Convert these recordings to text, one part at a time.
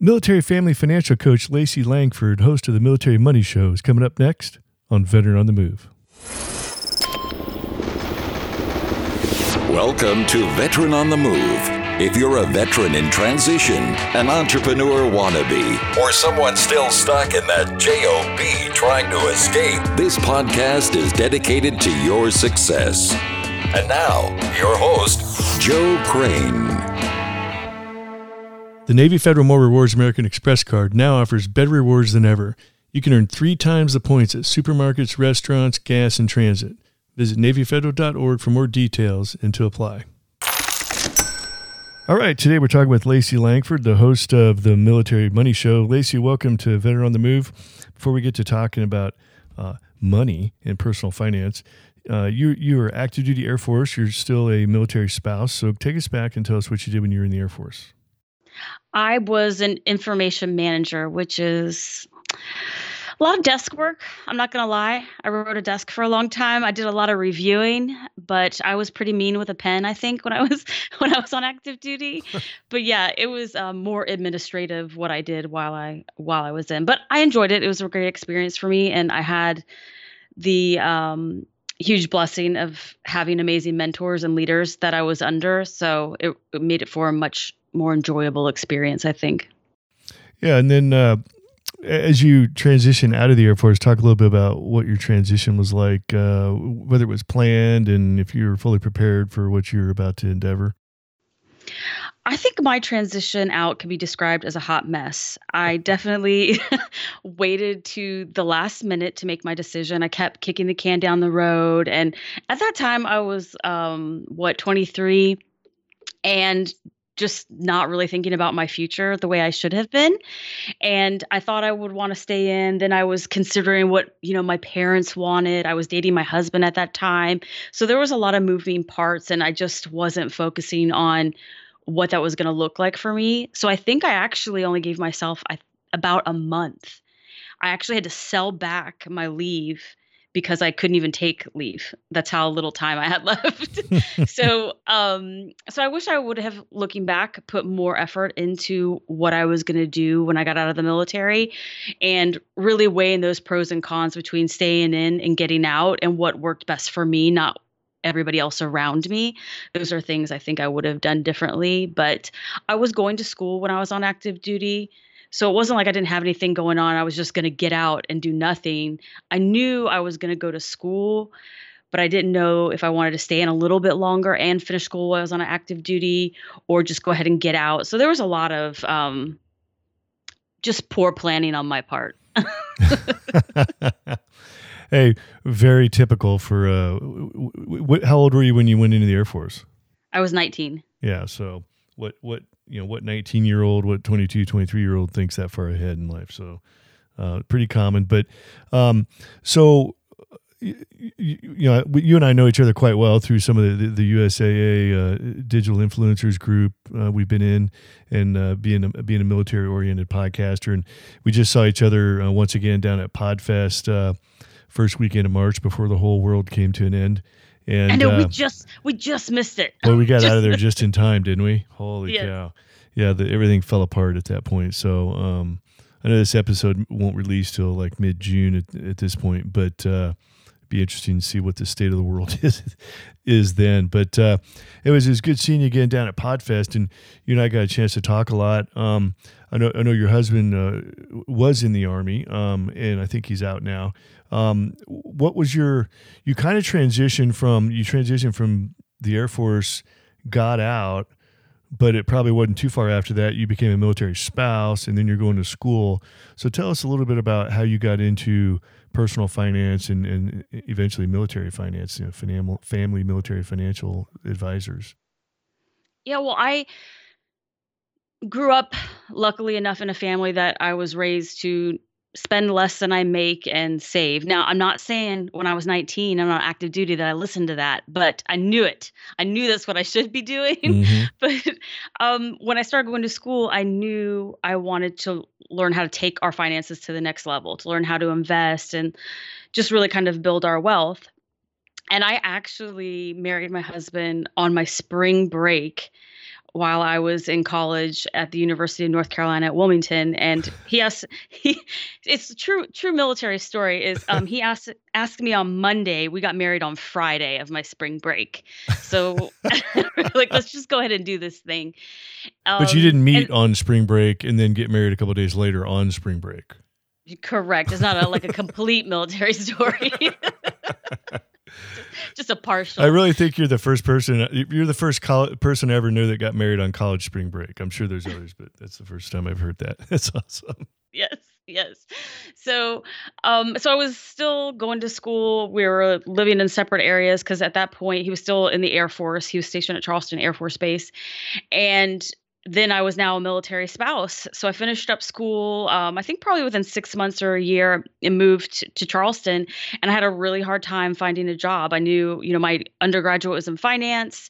Military family financial coach Lacey Langford, host of the Military Money Show, is coming up next on Veteran on the Move. Welcome to Veteran on the Move. If you're a veteran in transition, an entrepreneur wannabe, or someone still stuck in that JOB trying to escape, this podcast is dedicated to your success. And now, your host, Joe Crane. The Navy Federal More Rewards American Express card now offers better rewards than ever. You can earn three times the points at supermarkets, restaurants, gas, and transit. Visit NavyFederal.org for more details and to apply. All right, today we're talking with Lacey Langford, the host of the Military Money Show. Lacey, welcome to Veteran on the Move. Before we get to talking about uh, money and personal finance, uh, you you are active duty Air Force. You're still a military spouse. So take us back and tell us what you did when you were in the Air Force. I was an information manager, which is a lot of desk work. I'm not going to lie. I wrote a desk for a long time. I did a lot of reviewing, but I was pretty mean with a pen, I think, when I was when I was on active duty. but yeah, it was um, more administrative what I did while I while I was in. But I enjoyed it. It was a great experience for me and I had the um, huge blessing of having amazing mentors and leaders that I was under, so it, it made it for a much more enjoyable experience, I think. Yeah, and then uh, as you transition out of the Air Force, talk a little bit about what your transition was like, uh, whether it was planned, and if you were fully prepared for what you're about to endeavor. I think my transition out can be described as a hot mess. I definitely waited to the last minute to make my decision. I kept kicking the can down the road. And at that time, I was, um, what, 23? And just not really thinking about my future the way I should have been. And I thought I would want to stay in. Then I was considering what, you know, my parents wanted. I was dating my husband at that time. So there was a lot of moving parts and I just wasn't focusing on what that was going to look like for me. So I think I actually only gave myself I, about a month. I actually had to sell back my leave because I couldn't even take leave. That's how little time I had left. so, um, so I wish I would have, looking back, put more effort into what I was going to do when I got out of the military, and really weighing those pros and cons between staying in and getting out, and what worked best for me, not everybody else around me. Those are things I think I would have done differently. But I was going to school when I was on active duty. So it wasn't like I didn't have anything going on. I was just going to get out and do nothing. I knew I was going to go to school, but I didn't know if I wanted to stay in a little bit longer and finish school while I was on active duty or just go ahead and get out. So there was a lot of um, just poor planning on my part. hey, very typical for uh, w- w- how old were you when you went into the Air Force? I was 19. Yeah. So what, what, you know what 19 year old what 22 23 year old thinks that far ahead in life. So uh, pretty common. But um, so you, you, know you and I know each other quite well through some of the, the USAA uh, digital influencers group uh, we've been in and uh, being a, being a military oriented podcaster. And we just saw each other uh, once again down at Podfest uh, first weekend of March before the whole world came to an end and I know uh, we just we just missed it. Well, we got out of there just in time, didn't we? Holy cow! Yeah, the, everything fell apart at that point. So um, I know this episode won't release till like mid June at, at, this point, but uh, it'd be interesting to see what the state of the world is is then. But uh, it was it was good seeing you again down at Podfest, and you and I got a chance to talk a lot. Um, I know I know your husband uh, was in the army, um, and I think he's out now. Um, what was your you kind of transitioned from you transitioned from the Air Force, got out, but it probably wasn't too far after that. You became a military spouse, and then you're going to school. So tell us a little bit about how you got into personal finance and, and eventually military finance, you know, family military financial advisors. Yeah, well, I grew up luckily enough in a family that I was raised to spend less than I make and save. Now, I'm not saying when I was 19, I'm on active duty that I listened to that, but I knew it. I knew that's what I should be doing. Mm-hmm. but um, when I started going to school, I knew I wanted to learn how to take our finances to the next level, to learn how to invest and just really kind of build our wealth. And I actually married my husband on my spring break while I was in college at the University of North Carolina at Wilmington, and he asked he it's a true true military story is um he asked asked me on Monday. We got married on Friday of my spring break, so like let's just go ahead and do this thing. Um, but you didn't um, meet and, on spring break and then get married a couple days later on spring break. Correct. It's not a, like a complete military story. just a partial. I really think you're the first person. You're the first person I ever knew that got married on college spring break. I'm sure there's others, but that's the first time I've heard that. That's awesome. Yes, yes. So, um, so I was still going to school. We were living in separate areas because at that point he was still in the Air Force. He was stationed at Charleston Air Force Base, and then I was now a military spouse. So I finished up school, um, I think probably within six months or a year, and moved to Charleston. And I had a really hard time finding a job. I knew, you know, my undergraduate was in finance.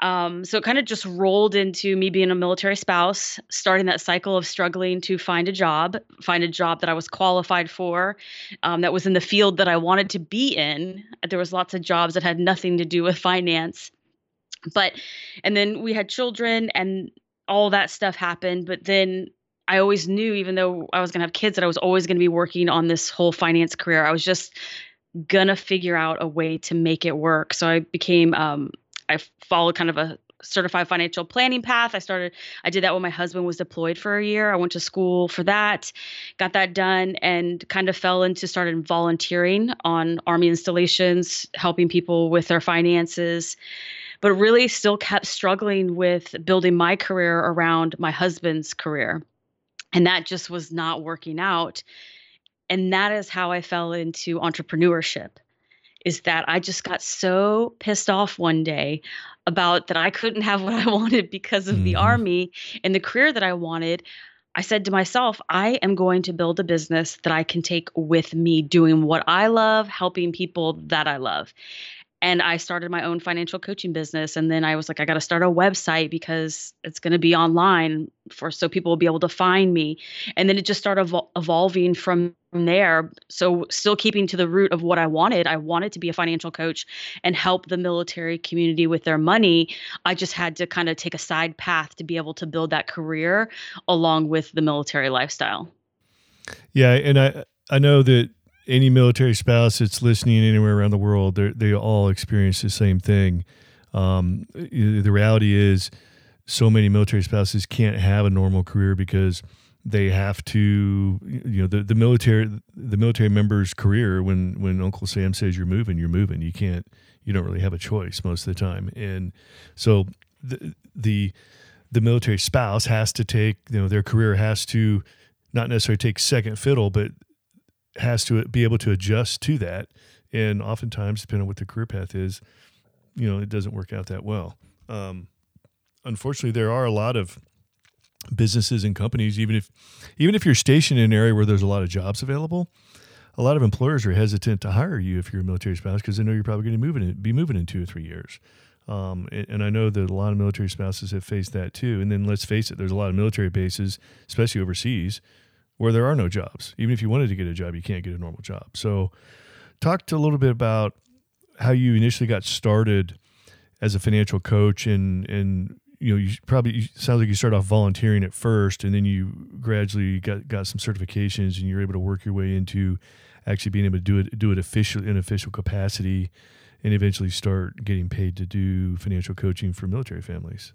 Um, so it kind of just rolled into me being a military spouse, starting that cycle of struggling to find a job, find a job that I was qualified for, um, that was in the field that I wanted to be in. There was lots of jobs that had nothing to do with finance but and then we had children and all that stuff happened. But then I always knew, even though I was going to have kids, that I was always going to be working on this whole finance career. I was just going to figure out a way to make it work. So I became, um, I followed kind of a certified financial planning path. I started, I did that when my husband was deployed for a year. I went to school for that, got that done, and kind of fell into started volunteering on Army installations, helping people with their finances but really still kept struggling with building my career around my husband's career. And that just was not working out. And that is how I fell into entrepreneurship. Is that I just got so pissed off one day about that I couldn't have what I wanted because of mm-hmm. the army and the career that I wanted. I said to myself, I am going to build a business that I can take with me doing what I love, helping people that I love and I started my own financial coaching business. And then I was like, I got to start a website because it's going to be online for so people will be able to find me. And then it just started evol- evolving from there. So still keeping to the root of what I wanted. I wanted to be a financial coach and help the military community with their money. I just had to kind of take a side path to be able to build that career along with the military lifestyle. Yeah, and I I know that any military spouse that's listening anywhere around the world, they all experience the same thing. Um, the reality is, so many military spouses can't have a normal career because they have to, you know, the, the military the military member's career. When when Uncle Sam says you're moving, you're moving. You can't. You don't really have a choice most of the time, and so the the the military spouse has to take, you know, their career has to not necessarily take second fiddle, but has to be able to adjust to that. And oftentimes, depending on what the career path is, you know, it doesn't work out that well. Um, unfortunately, there are a lot of businesses and companies, even if even if you're stationed in an area where there's a lot of jobs available, a lot of employers are hesitant to hire you if you're a military spouse because they know you're probably going to move in, be moving in two or three years. Um, and, and, I know that a lot of military spouses have faced that too. And then let's face it, there's a lot of military bases, especially overseas, where there are no jobs. Even if you wanted to get a job, you can't get a normal job. So, talk to a little bit about how you initially got started as a financial coach, and and you know, you probably sounds like you started off volunteering at first, and then you gradually got got some certifications, and you're able to work your way into actually being able to do it do it official in official capacity, and eventually start getting paid to do financial coaching for military families.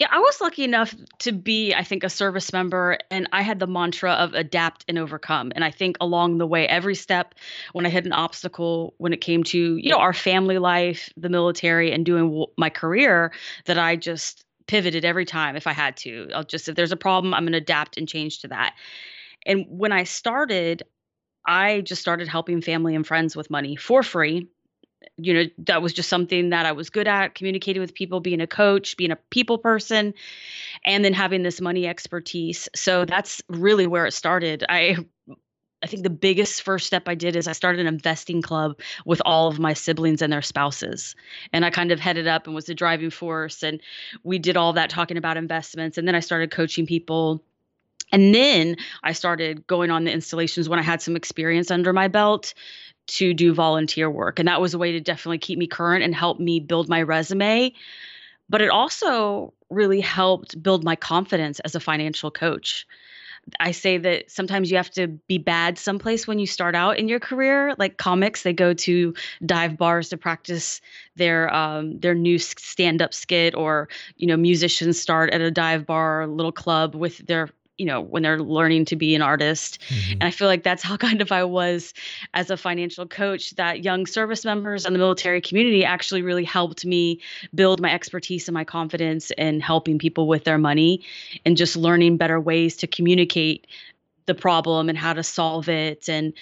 Yeah, I was lucky enough to be, I think, a service member, and I had the mantra of adapt and overcome. And I think along the way, every step, when I hit an obstacle, when it came to you know our family life, the military, and doing my career, that I just pivoted every time if I had to. I'll just if there's a problem, I'm going to adapt and change to that. And when I started, I just started helping family and friends with money for free you know that was just something that i was good at communicating with people being a coach being a people person and then having this money expertise so that's really where it started i I think the biggest first step I did is I started an investing club with all of my siblings and their spouses. And I kind of headed up and was the driving force. And we did all that talking about investments. And then I started coaching people. And then I started going on the installations when I had some experience under my belt to do volunteer work. And that was a way to definitely keep me current and help me build my resume. but it also really helped build my confidence as a financial coach. I say that sometimes you have to be bad someplace when you start out in your career. Like comics, they go to dive bars to practice their um, their new stand up skit, or you know, musicians start at a dive bar, little club with their you know when they're learning to be an artist mm-hmm. and i feel like that's how kind of i was as a financial coach that young service members and the military community actually really helped me build my expertise and my confidence in helping people with their money and just learning better ways to communicate the problem and how to solve it and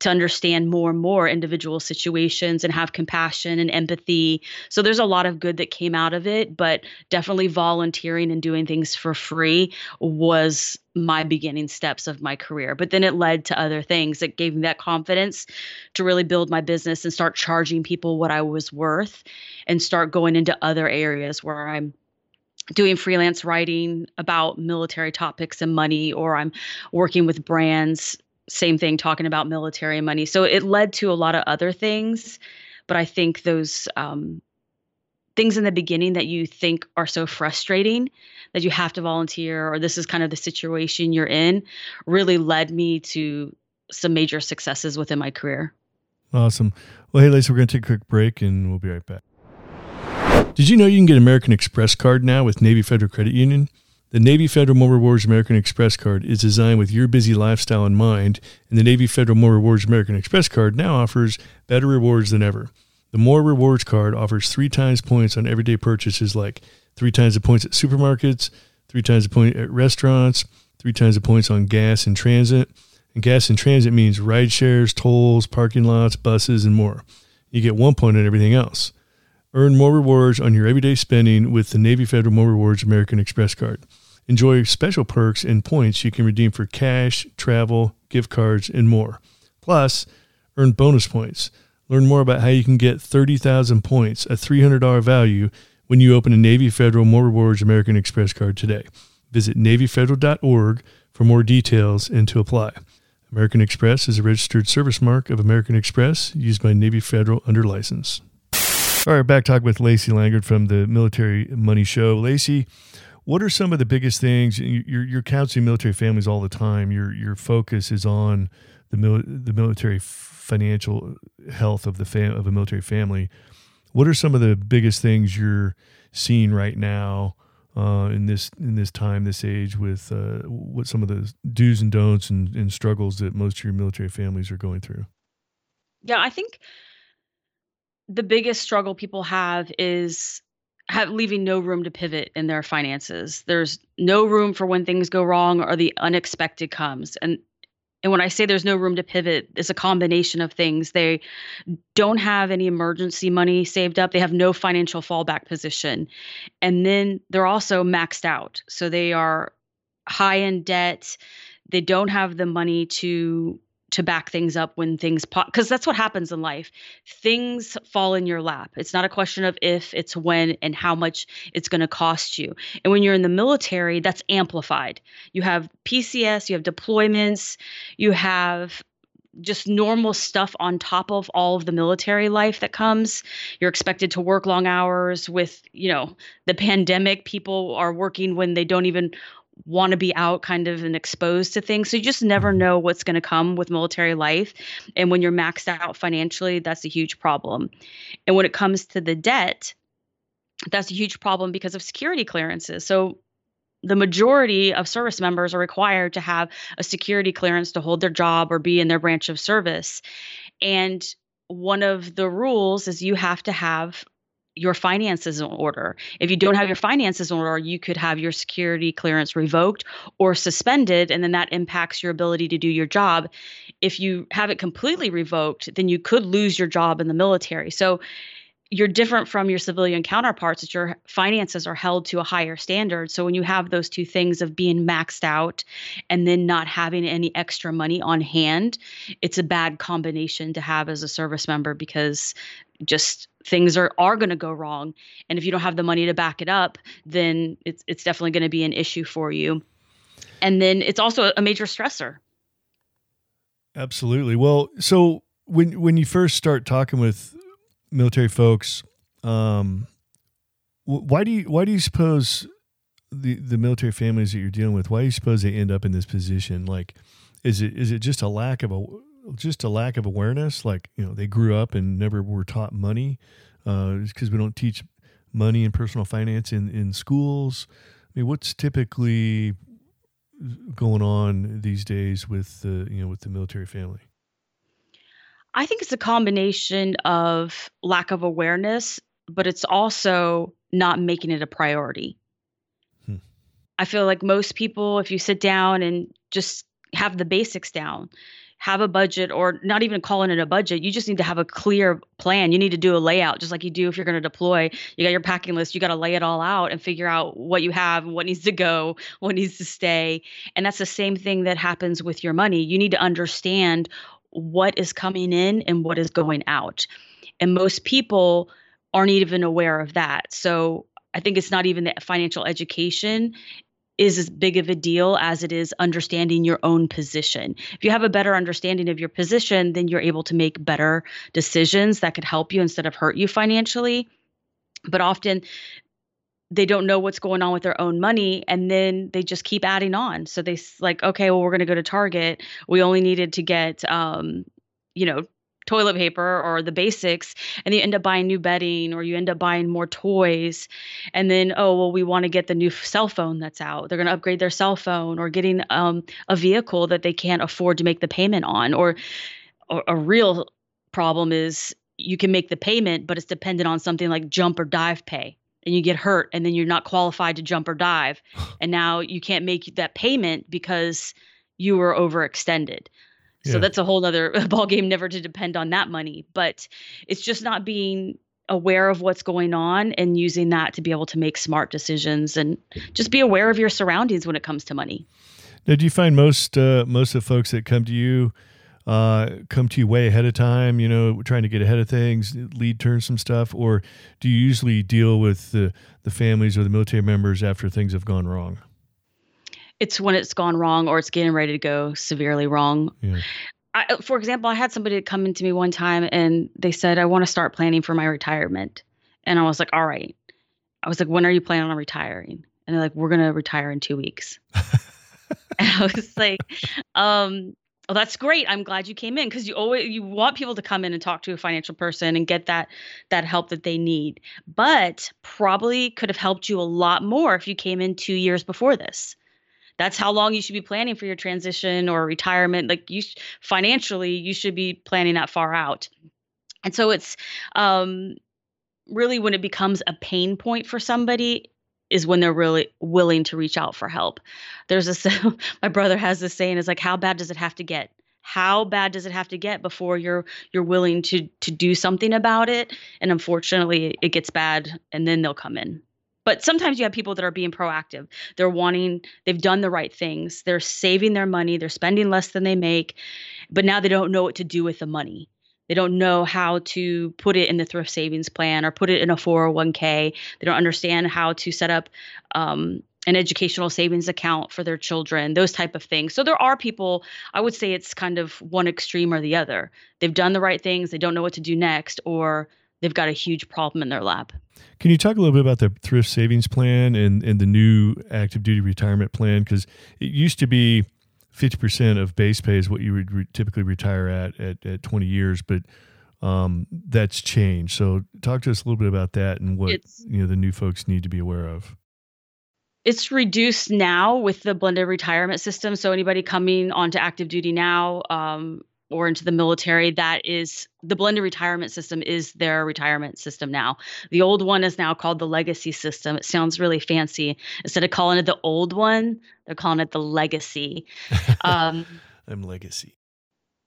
to understand more and more individual situations and have compassion and empathy. So there's a lot of good that came out of it, but definitely volunteering and doing things for free was my beginning steps of my career. But then it led to other things that gave me that confidence to really build my business and start charging people what I was worth and start going into other areas where I'm doing freelance writing about military topics and money or I'm working with brands same thing talking about military money. So it led to a lot of other things, but I think those um, things in the beginning that you think are so frustrating that you have to volunteer or this is kind of the situation you're in really led me to some major successes within my career. Awesome. Well, hey, Lacey, we're going to take a quick break and we'll be right back. Did you know you can get American Express card now with Navy Federal Credit Union? The Navy Federal More Rewards American Express card is designed with your busy lifestyle in mind, and the Navy Federal More Rewards American Express card now offers better rewards than ever. The More Rewards card offers three times points on everyday purchases like three times the points at supermarkets, three times the point at restaurants, three times the points on gas and transit. And gas and transit means ride shares, tolls, parking lots, buses, and more. You get one point on everything else. Earn more rewards on your everyday spending with the Navy Federal More Rewards American Express card. Enjoy special perks and points you can redeem for cash, travel, gift cards, and more. Plus, earn bonus points. Learn more about how you can get 30,000 points, a $300 value, when you open a Navy Federal More Rewards American Express card today. Visit NavyFederal.org for more details and to apply. American Express is a registered service mark of American Express used by Navy Federal under license. All right, back talk with Lacey Langford from the Military Money Show. Lacey, what are some of the biggest things you're, you're counseling military families all the time? Your your focus is on the mil- the military financial health of the fam- of a military family. What are some of the biggest things you're seeing right now uh, in this in this time, this age, with uh, what some of the do's and don'ts and, and struggles that most of your military families are going through? Yeah, I think the biggest struggle people have is have leaving no room to pivot in their finances. There's no room for when things go wrong or the unexpected comes. And and when I say there's no room to pivot, it's a combination of things. They don't have any emergency money saved up. They have no financial fallback position. And then they're also maxed out. So they are high in debt. They don't have the money to to back things up when things pop because that's what happens in life. Things fall in your lap. It's not a question of if it's when and how much it's going to cost you. And when you're in the military that's amplified. You have pcs you have deployments you have just normal stuff on top of all of the military life that comes. You're expected to work long hours with you know the pandemic. People are working when they don't even want to be out kind of and exposed to things. So you just never know what's going to come with military life. And when you're maxed out financially, that's a huge problem. And when it comes to the debt, that's a huge problem because of security clearances. So the majority of service members are required to have a security clearance to hold their job or be in their branch of service. And one of the rules is you have to have your finances in order. If you don't have your finances in order, you could have your security clearance revoked or suspended, and then that impacts your ability to do your job. If you have it completely revoked, then you could lose your job in the military. So you're different from your civilian counterparts that your finances are held to a higher standard. So when you have those two things of being maxed out and then not having any extra money on hand, it's a bad combination to have as a service member because just things are are going to go wrong. And if you don't have the money to back it up then it's it's definitely going to be an issue for you. And then it's also a major stressor. Absolutely. Well so when when you first start talking with military folks um why do you why do you suppose the the military families that you're dealing with why do you suppose they end up in this position? Like is it is it just a lack of a just a lack of awareness like you know they grew up and never were taught money uh because we don't teach money and personal finance in in schools i mean what's typically going on these days with the you know with the military family I think it's a combination of lack of awareness, but it's also not making it a priority. Hmm. I feel like most people, if you sit down and just have the basics down, have a budget or not even calling it a budget, you just need to have a clear plan. You need to do a layout, just like you do if you're going to deploy. You got your packing list, you got to lay it all out and figure out what you have, what needs to go, what needs to stay. And that's the same thing that happens with your money. You need to understand what is coming in and what is going out. And most people aren't even aware of that. So I think it's not even that financial education is as big of a deal as it is understanding your own position. If you have a better understanding of your position, then you're able to make better decisions that could help you instead of hurt you financially. But often they don't know what's going on with their own money and then they just keep adding on so they like okay well we're going to go to target we only needed to get um you know toilet paper or the basics and you end up buying new bedding or you end up buying more toys. And then oh well we want to get the new cell phone that's out. They're going to upgrade their cell phone or getting um, a vehicle that they can't afford to make the payment on. Or, or a real problem is you can make the payment but it's dependent on something like jump or dive pay. And you get hurt and then you're not qualified to jump or dive. And now you can't make that payment because you were overextended yeah. so that's a whole other ball game never to depend on that money but it's just not being aware of what's going on and using that to be able to make smart decisions and just be aware of your surroundings when it comes to money now do you find most uh, most of the folks that come to you uh, come to you way ahead of time, you know, trying to get ahead of things, lead turn some stuff, or do you usually deal with the, the families or the military members after things have gone wrong? It's when it's gone wrong or it's getting ready to go severely wrong. Yeah. I, for example, I had somebody come into me one time and they said, I want to start planning for my retirement. And I was like, all right. I was like, when are you planning on retiring? And they're like, we're going to retire in two weeks. and I was like, um, Oh, that's great. I'm glad you came in because you always you want people to come in and talk to a financial person and get that that help that they need. But probably could have helped you a lot more if you came in 2 years before this. That's how long you should be planning for your transition or retirement. Like you financially, you should be planning that far out. And so it's um really when it becomes a pain point for somebody is when they're really willing to reach out for help. There's a my brother has this saying is like how bad does it have to get? How bad does it have to get before you're you're willing to to do something about it? And unfortunately, it gets bad and then they'll come in. But sometimes you have people that are being proactive. They're wanting they've done the right things. They're saving their money, they're spending less than they make, but now they don't know what to do with the money. They don't know how to put it in the thrift savings plan or put it in a 401k. They don't understand how to set up um, an educational savings account for their children, those type of things. So there are people, I would say it's kind of one extreme or the other. They've done the right things, they don't know what to do next, or they've got a huge problem in their lap. Can you talk a little bit about the thrift savings plan and, and the new active duty retirement plan? Because it used to be 50% of base pay is what you would re- typically retire at, at at 20 years, but um, that's changed. So talk to us a little bit about that and what it's, you know the new folks need to be aware of. It's reduced now with the blended retirement system. So anybody coming onto active duty now, um, or into the military that is the blended retirement system is their retirement system now. The old one is now called the legacy system. It sounds really fancy. Instead of calling it the old one they're calling it the legacy. Um, i'm legacy.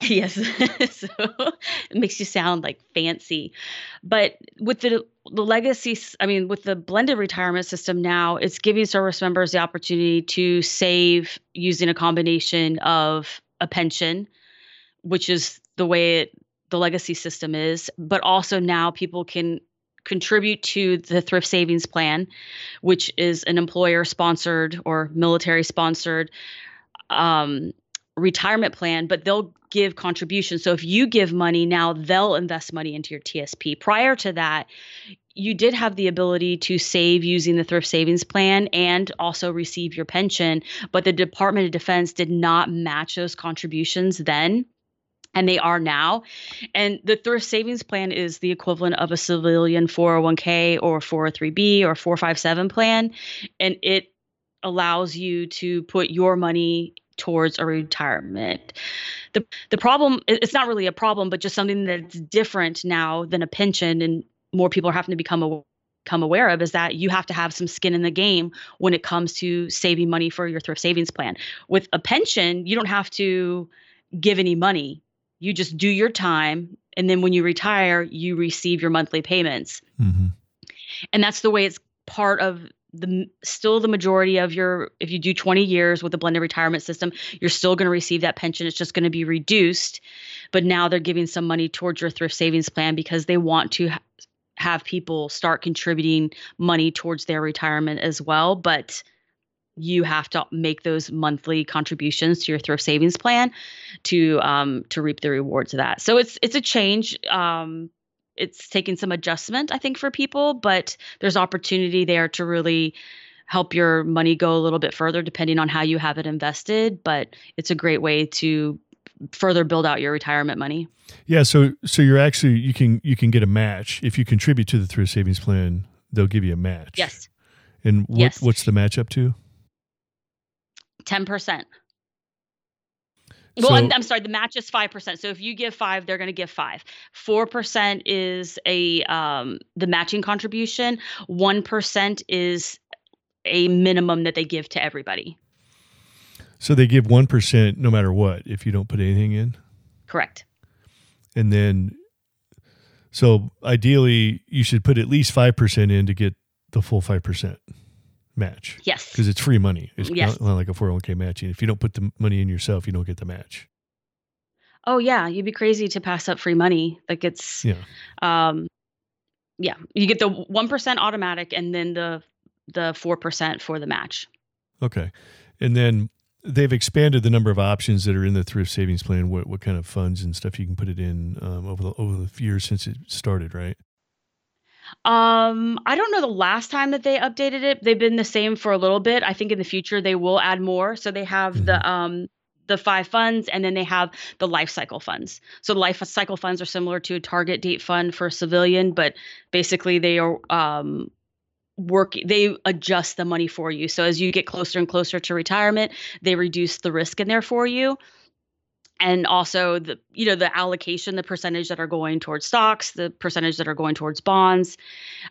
Yes. So it makes you sound like fancy. But with the the legacy i mean with the blended retirement system now it's giving service members the opportunity to save using a combination of a pension which is the way it, the legacy system is, but also now people can contribute to the thrift savings plan, which is an employer sponsored or military sponsored um, retirement plan, but they'll give contributions. So if you give money now, they'll invest money into your TSP. Prior to that, you did have the ability to save using the thrift savings plan and also receive your pension, but the Department of Defense did not match those contributions then and they are now. And the thrift savings plan is the equivalent of a civilian 401k or 403b or 457 plan. And it allows you to put your money towards a retirement. The the problem it's not really a problem, but just something that's different now than a pension and more people are having to become aware become aware of is that you have to have some skin in the game when it comes to saving money for your thrift savings plan. With a pension, you don't have to give any money you just do your time and then when you retire you receive your monthly payments mm-hmm. and that's the way it's part of the still the majority of your if you do 20 years with the blended retirement system you're still going to receive that pension it's just going to be reduced but now they're giving some money towards your thrift savings plan because they want to ha- have people start contributing money towards their retirement as well but you have to make those monthly contributions to your thrift savings plan to um, to reap the rewards of that. So it's it's a change. Um, it's taking some adjustment, I think, for people, but there's opportunity there to really help your money go a little bit further, depending on how you have it invested. But it's a great way to further build out your retirement money. Yeah, so so you're actually you can you can get a match if you contribute to the thrift savings plan. They'll give you a match. Yes. And what yes. what's the match up to? 10%. Well, so, I'm, I'm, sorry. The match is five percent. So if you give five, they're going to give five. Four percent is a um, the matching contribution. One percent is a minimum that they give to everybody. So they give one percent no matter what if you don't put anything in. Correct. And then, so ideally, you should put at least five percent in to get the full five percent match. Yes. Because it's free money. It's yes. not like a 401k matching. If you don't put the money in yourself, you don't get the match. Oh yeah, you'd be crazy to pass up free money. Like it's yeah. Um yeah, you get the 1% automatic and then the the 4% for the match. Okay. And then they've expanded the number of options that are in the thrift savings plan. What what kind of funds and stuff you can put it in um, over the over the years since it started, right? Um, I don't know the last time that they updated it. They've been the same for a little bit. I think in the future they will add more. So they have mm-hmm. the um the five funds and then they have the life cycle funds. So the life cycle funds are similar to a target date fund for a civilian, but basically they are um work they adjust the money for you. So as you get closer and closer to retirement, they reduce the risk in there for you and also the you know the allocation the percentage that are going towards stocks the percentage that are going towards bonds.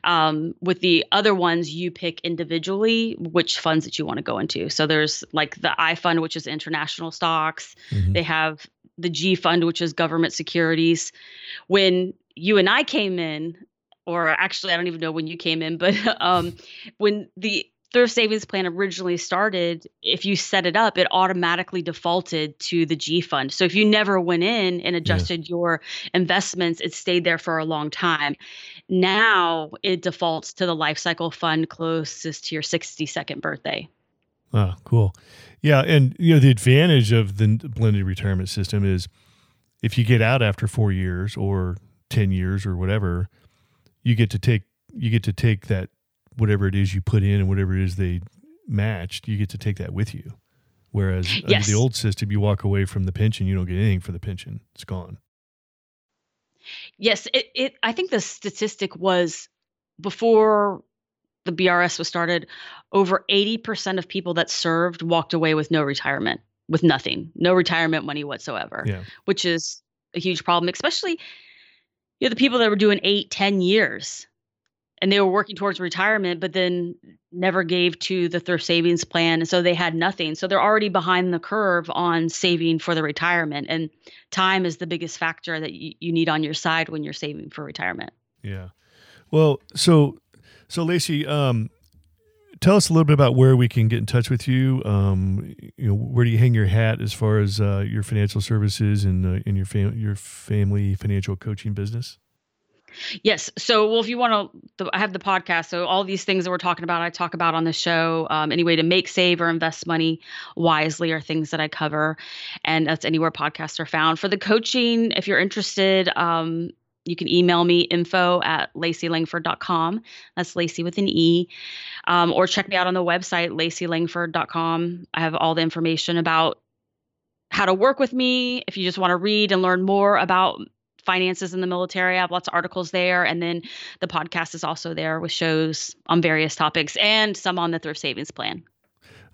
Um, with the other ones you pick individually which funds that you want to go into. So there's like the i fund which is international stocks. Mm-hmm. they have the g fund which is government securities. When you and i came in or actually i don't even know when you came in but um, when the thrift savings plan originally started, if you set it up, it automatically defaulted to the G fund. So if you never went in and adjusted yeah. your investments, it stayed there for a long time. Now it defaults to the life cycle fund closest to your 62nd birthday. Oh, cool. Yeah, and you know the advantage of the blended retirement system is if you get out after 4 years or 10 years or whatever, you get to take you get to take that whatever it is you put in and whatever it is they matched, you get to take that with you. Whereas yes. under the old system, you walk away from the pension, you don't get anything for the pension; it's gone. Yes, it. it I think the statistic was before the BRS was started, over eighty percent of people that served walked away with no retirement, with nothing, no retirement money whatsoever. Yeah. which is a huge problem, especially you know the people that were doing eight, ten years and they were working towards retirement but then never gave to the thrift savings plan and so they had nothing so they're already behind the curve on saving for the retirement and time is the biggest factor that you, you need on your side when you're saving for retirement yeah well so so lacey um tell us a little bit about where we can get in touch with you. Um, you know, where do you hang your hat as far as uh, your financial services and uh, in your fam- your family financial coaching business? Yes. So, well, if you want to, I have the podcast. So, all these things that we're talking about, I talk about on the show. Um, any way to make, save, or invest money wisely are things that I cover. And that's anywhere podcasts are found. For the coaching, if you're interested, um, you can email me info at laceylangford.com. That's Lacey with an E. Um, or check me out on the website, laceylangford.com. I have all the information about how to work with me. If you just want to read and learn more about finances in the military, I have lots of articles there. And then the podcast is also there with shows on various topics and some on the thrift savings plan.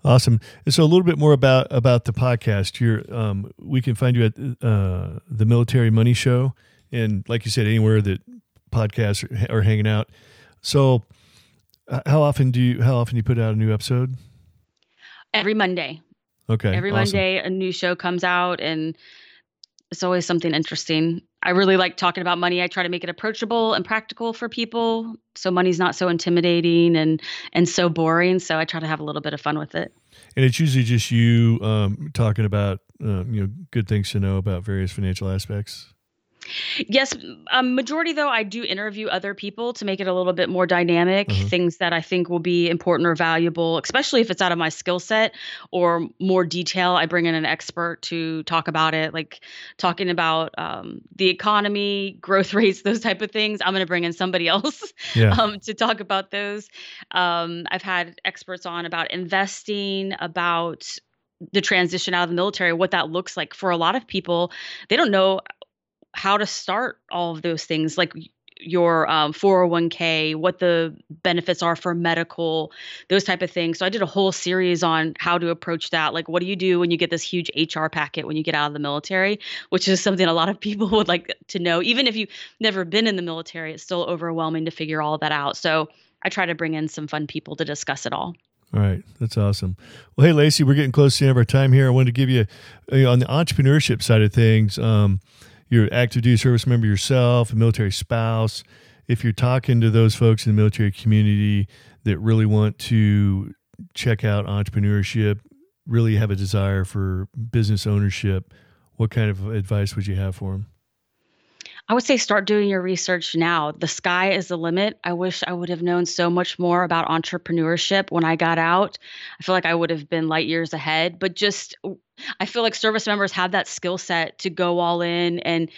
Awesome. And so a little bit more about about the podcast. You're um, we can find you at uh, the Military Money Show, and like you said, anywhere that podcasts are, are hanging out. So, uh, how often do you how often do you put out a new episode? Every Monday. Okay. Every awesome. Monday, a new show comes out, and it's always something interesting. I really like talking about money. I try to make it approachable and practical for people, so money's not so intimidating and and so boring. So I try to have a little bit of fun with it. And it's usually just you um, talking about uh, you know good things to know about various financial aspects. Yes, um, majority though I do interview other people to make it a little bit more dynamic. Mm-hmm. Things that I think will be important or valuable, especially if it's out of my skill set or more detail. I bring in an expert to talk about it, like talking about um, the economy, growth rates, those type of things. I'm going to bring in somebody else yeah. um, to talk about those. Um, I've had experts on about investing, about the transition out of the military, what that looks like for a lot of people. They don't know how to start all of those things like your um, 401k what the benefits are for medical those type of things so i did a whole series on how to approach that like what do you do when you get this huge hr packet when you get out of the military which is something a lot of people would like to know even if you've never been in the military it's still overwhelming to figure all that out so i try to bring in some fun people to discuss it all all right, that's awesome. Well, hey, Lacey, we're getting close to the end of our time here. I wanted to give you, you know, on the entrepreneurship side of things. Um, you're an active duty service member yourself, a military spouse, if you're talking to those folks in the military community that really want to check out entrepreneurship, really have a desire for business ownership, what kind of advice would you have for them? I would say start doing your research now. The sky is the limit. I wish I would have known so much more about entrepreneurship when I got out. I feel like I would have been light years ahead, but just I feel like service members have that skill set to go all in and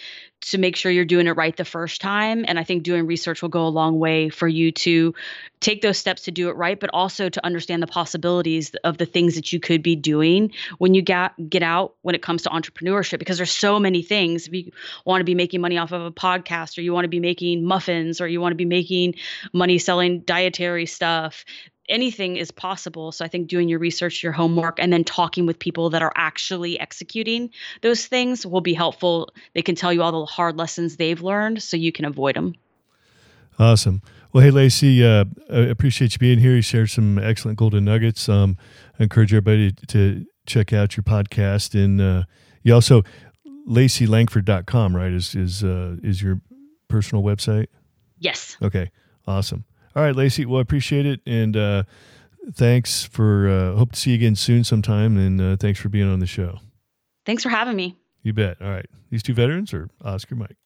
to make sure you're doing it right the first time. And I think doing research will go a long way for you to take those steps to do it right, but also to understand the possibilities of the things that you could be doing when you get get out when it comes to entrepreneurship. Because there's so many things. If you want to be making money off of a podcast, or you want to be making muffins, or you want to be making money selling dietary stuff, anything is possible. So I think doing your research, your homework, and then talking with people that are actually executing those things will be helpful. They can tell you all the hard lessons they've learned so you can avoid them. Awesome. Well, hey, Lacey, uh, I appreciate you being here. You shared some excellent golden nuggets. Um, I encourage everybody to check out your podcast. And uh, you also, laceylangford.com, right, is, is, uh, is your personal website? Yes. Okay. Awesome. All right, Lacey. Well, I appreciate it, and uh, thanks for. Uh, hope to see you again soon, sometime, and uh, thanks for being on the show. Thanks for having me. You bet. All right, these two veterans are Oscar Mike.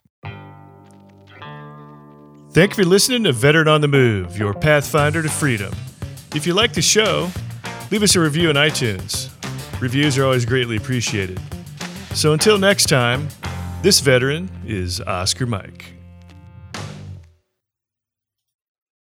Thank you for listening to Veteran on the Move, your pathfinder to freedom. If you like the show, leave us a review on iTunes. Reviews are always greatly appreciated. So until next time, this veteran is Oscar Mike.